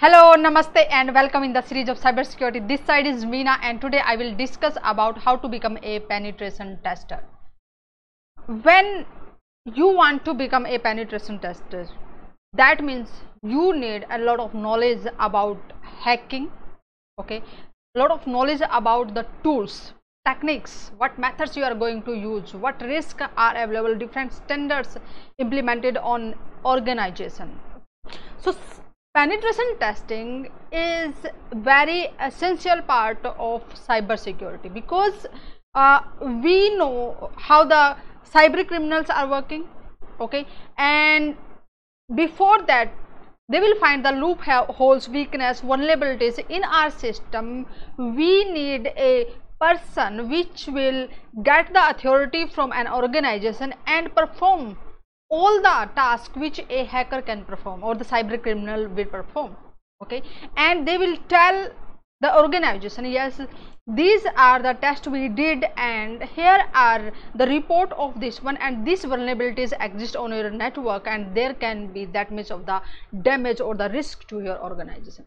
Hello, Namaste and welcome in the series of cybersecurity. This side is Meena and today I will discuss about how to become a penetration tester. When you want to become a penetration tester, that means you need a lot of knowledge about hacking, okay, a lot of knowledge about the tools, techniques, what methods you are going to use, what risks are available, different standards implemented on organization. So penetration testing is very essential part of cyber security because uh, we know how the cyber criminals are working okay? And before that they will find the loopholes weakness vulnerabilities in our system. We need a person which will get the authority from an organization and perform all the tasks which a hacker can perform or the cyber criminal will perform okay? And they will tell the organization yes these are the tests we did and here are the report of this one and these vulnerabilities exist on your network and there can be that much of the damage or the risk to your organization.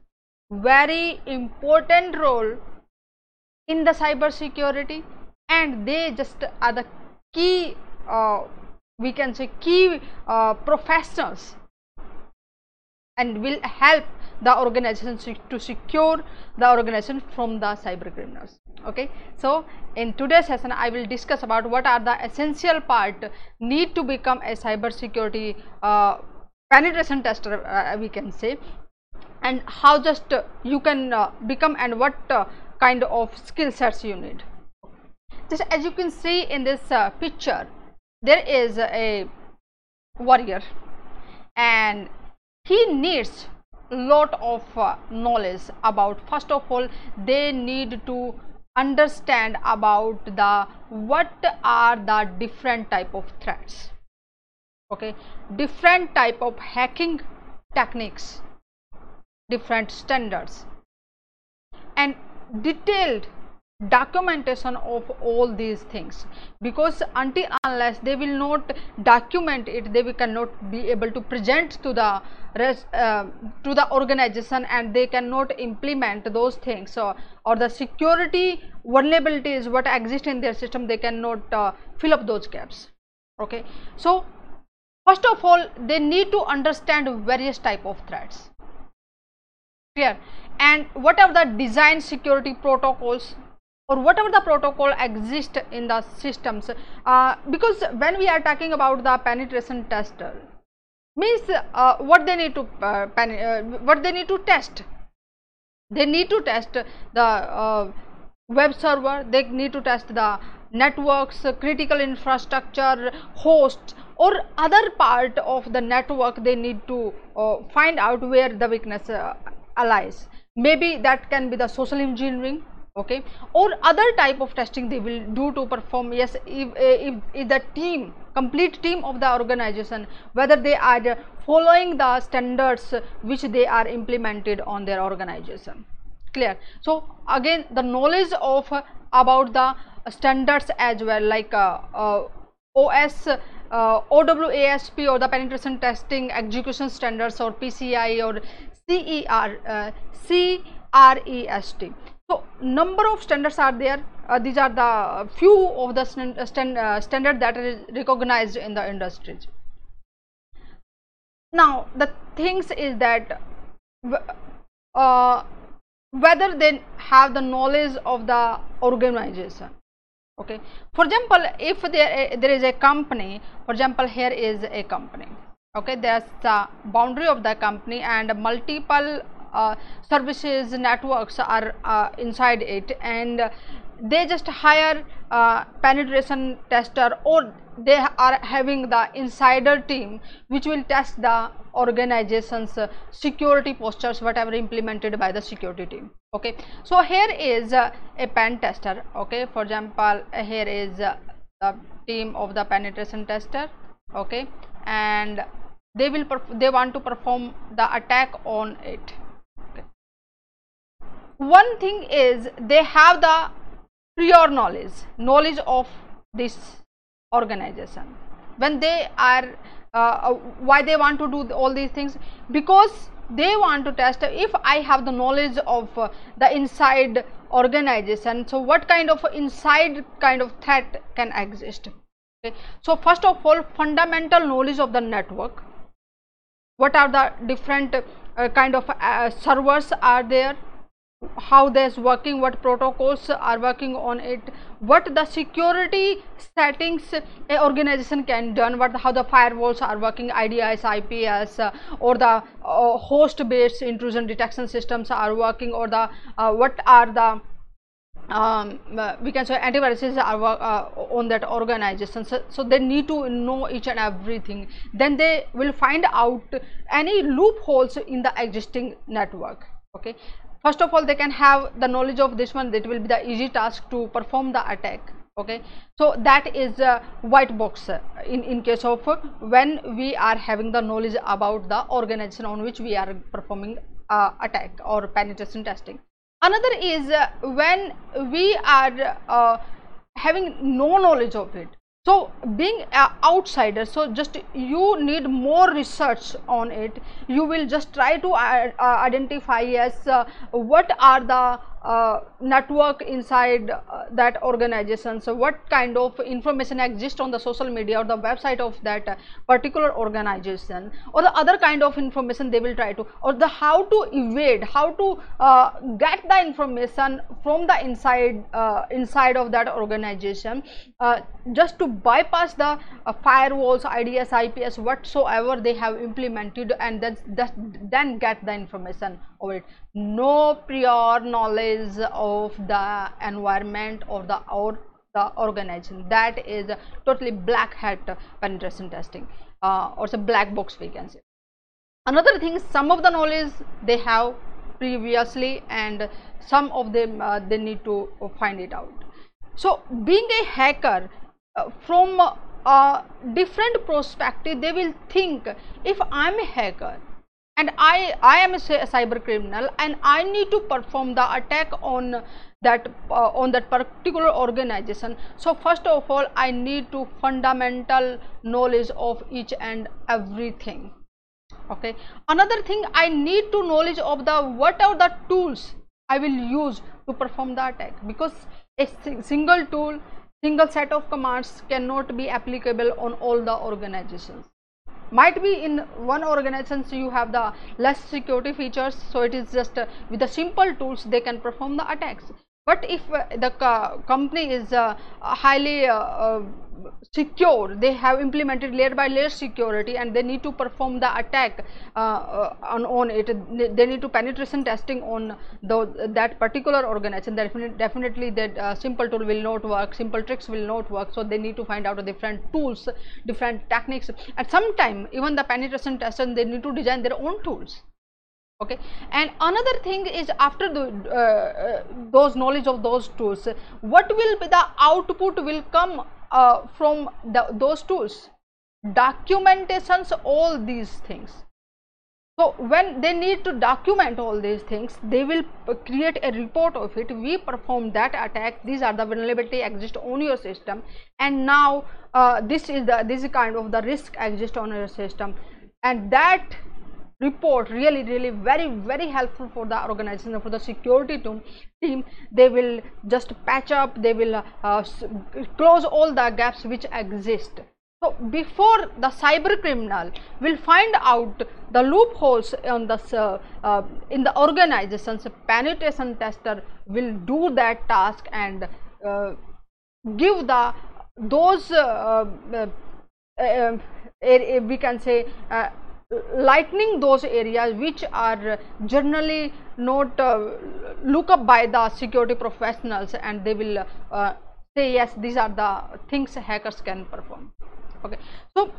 Very important role in the cyber security and they just are the key uh, we can say key uh, professionals and will help the organization to secure the organization from the cyber criminals. Okay? So in today's session i will discuss about what are the essential part need to become a cyber security uh, penetration tester uh, we can say and how just uh, you can uh, become and what uh, kind of skill sets you need. Just as you can see in this uh, picture there is a warrior and he needs lot of uh, knowledge about first of all they need to understand about the what are the different type of threats okay? Different type of hacking techniques different standards and detailed documentation of all these things. Because until unless they will not document it they will cannot be able to present to the rest uh, to the organization and they cannot implement those things. So, or the security vulnerabilities what exist in their system they cannot uh, fill up those gaps. Okay? So first of all they need to understand various type of threats. Clear? And what are the design security protocols or whatever the protocol exists in the systems uh, because when we are talking about the penetration tester means uh, what they need to uh, uh what they need to test? They need to test the uh, web server they need to test the networks critical infrastructure hosts or other part of the network they need to uh, find out where the weakness lies. Maybe that can be the social engineering okay? Or other type of testing they will do to perform yes if, if, if the team complete team of the organization whether they are following the standards which they are implemented on their organization. Clear? So again the knowledge of uh, about the standards as well like uh, uh, os uh, OWASP or the penetration testing execution standards or PCI or CER, uh, CREST so number of standards are there. Uh, these are the few of the stand, uh, stand, uh, standard that is recognized in the industries now the things is that uh, whether they have the knowledge of the organization. Okay. For example if there there is a company for example here is a company. Okay. There's the boundary of the company and multiple uh, services networks are uh, inside it. And they just hire uh, penetration tester or they are having the insider team which will test the organization's security postures whatever implemented by the security team. Okay. So here is uh, a pen tester. Okay. For example here is uh, the team of the penetration tester. Okay. And they will they want to perform the attack on it one thing is they have the prior knowledge knowledge of this organization. When they are uh, uh, why they want to do all these things? Because they want to test if i have the knowledge of uh, the inside organization. So what kind of inside kind of threat can exist? Okay. So first of all fundamental knowledge of the network. What are the different uh, kind of uh, servers are there how this working what protocols are working on it what the security settings a organization can done what how the firewalls are working IDS ips uh, or the uh, host based intrusion detection systems are working or the uh, what are the um, uh, we can say antiviruses are uh, on that organization. So, so they need to know each and everything. Then they will find out any loopholes in the existing network. Okay first of all they can have the knowledge of this one. That will be the easy task to perform the attack. Okay? So that is a white box uh, in in case of uh, when we are having the knowledge about the organization on which we are performing uh, attack or penetration testing. Another is uh, when we are uh, having no knowledge of it so being a outsider so just you need more research on it. You will just try to uh, uh, identify as uh, what are the uh, network inside uh, that organization. So what kind of information exists on the social media or the website of that uh, particular organization? Or the other kind of information they will try to or the how to evade how to uh, get the information from the inside uh, inside of that organization just to bypass the firewalls ids ips whatsoever they have implemented and then then get the information over it no prior knowledge of the environment or the or the organization. That is totally black hat penetration testing uh, or a black box we can say another thing some of the knowledge they have previously and some of them uh, they need to find it out. So being a hacker uh, from a different perspective they will think if i'm a hacker and I, I am a cyber criminal and I need to perform the attack on that uh, on that particular organization. So first of all I need to fundamental knowledge of each and everything. Okay. Another thing I need to knowledge of the what are the tools I will use to perform the attack because a single tool single set of commands cannot be applicable on all the organizations might be in one organization you have the less security features so it is just uh, with the simple tools they can perform the attacks but if uh, the company is uh, highly uh, secure they have implemented layer by layer security and they need to perform the attack on, it they need to penetration testing on that particular organization. Definitely, definitely that simple tool will not work simple tricks will not work. So they need to find out different tools different techniques. At some time even the penetration testers they need to design their own tools okay? And another thing is after the uh, uh, those knowledge of those tools what will be the output will come uh, from the, those tools? Documentations all these things. So when they need to document all these things they will create a report of it. We perform that attack. These are the vulnerability exist on your system. And now uh, this is the this kind of the risk exist on your system. And that report really really very very helpful for the organization for the security team. They will just patch up they will uh, close all the gaps which exist. So before the cyber criminal will find out the loopholes on the uh, uh, in the organization's penetration tester will do that task and uh, give the those uh, uh, we can say lightening those areas which are generally not uh, look up by the security professionals and they will uh, say yes these are the things hackers can perform. Okay. So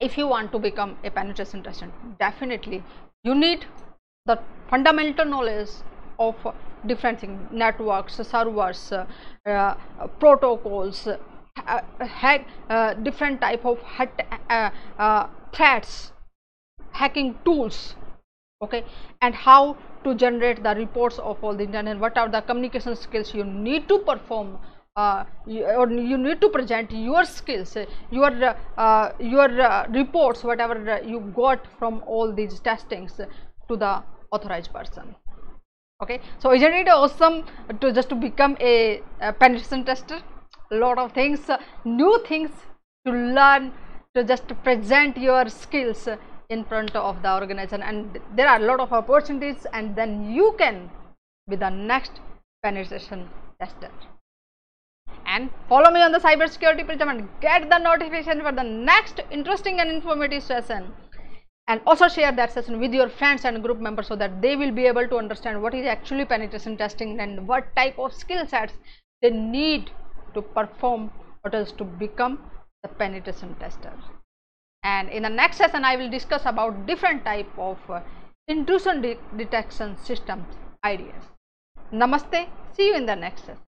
if you want to become a penetration tester definitely you need the fundamental knowledge of different things networks servers uh, uh protocols uh, hack uh, different type of threats hacking tools okay and how to generate the reports of all the internet what are the communication skills you need to perform uh, you, or you need to present your skills your uh, your uh, reports whatever you got from all these testings to the authorized person okay. So isn't it awesome to just to become a, a penetration tester? A lot of things uh, new things to learn to just present your skills in front of the organization and there are a lot of opportunities and then you can be the next penetration tester. And follow me on the cybersecurity prism and get the notification for the next interesting and informative session. And also share that session with your friends and group members so that they will be able to understand what is actually penetration testing and what type of skill sets they need to perform or else to become the penetration tester and in the next session i will discuss about different type of uh, intrusion de detection systems ideas. Namaste. See you in the next session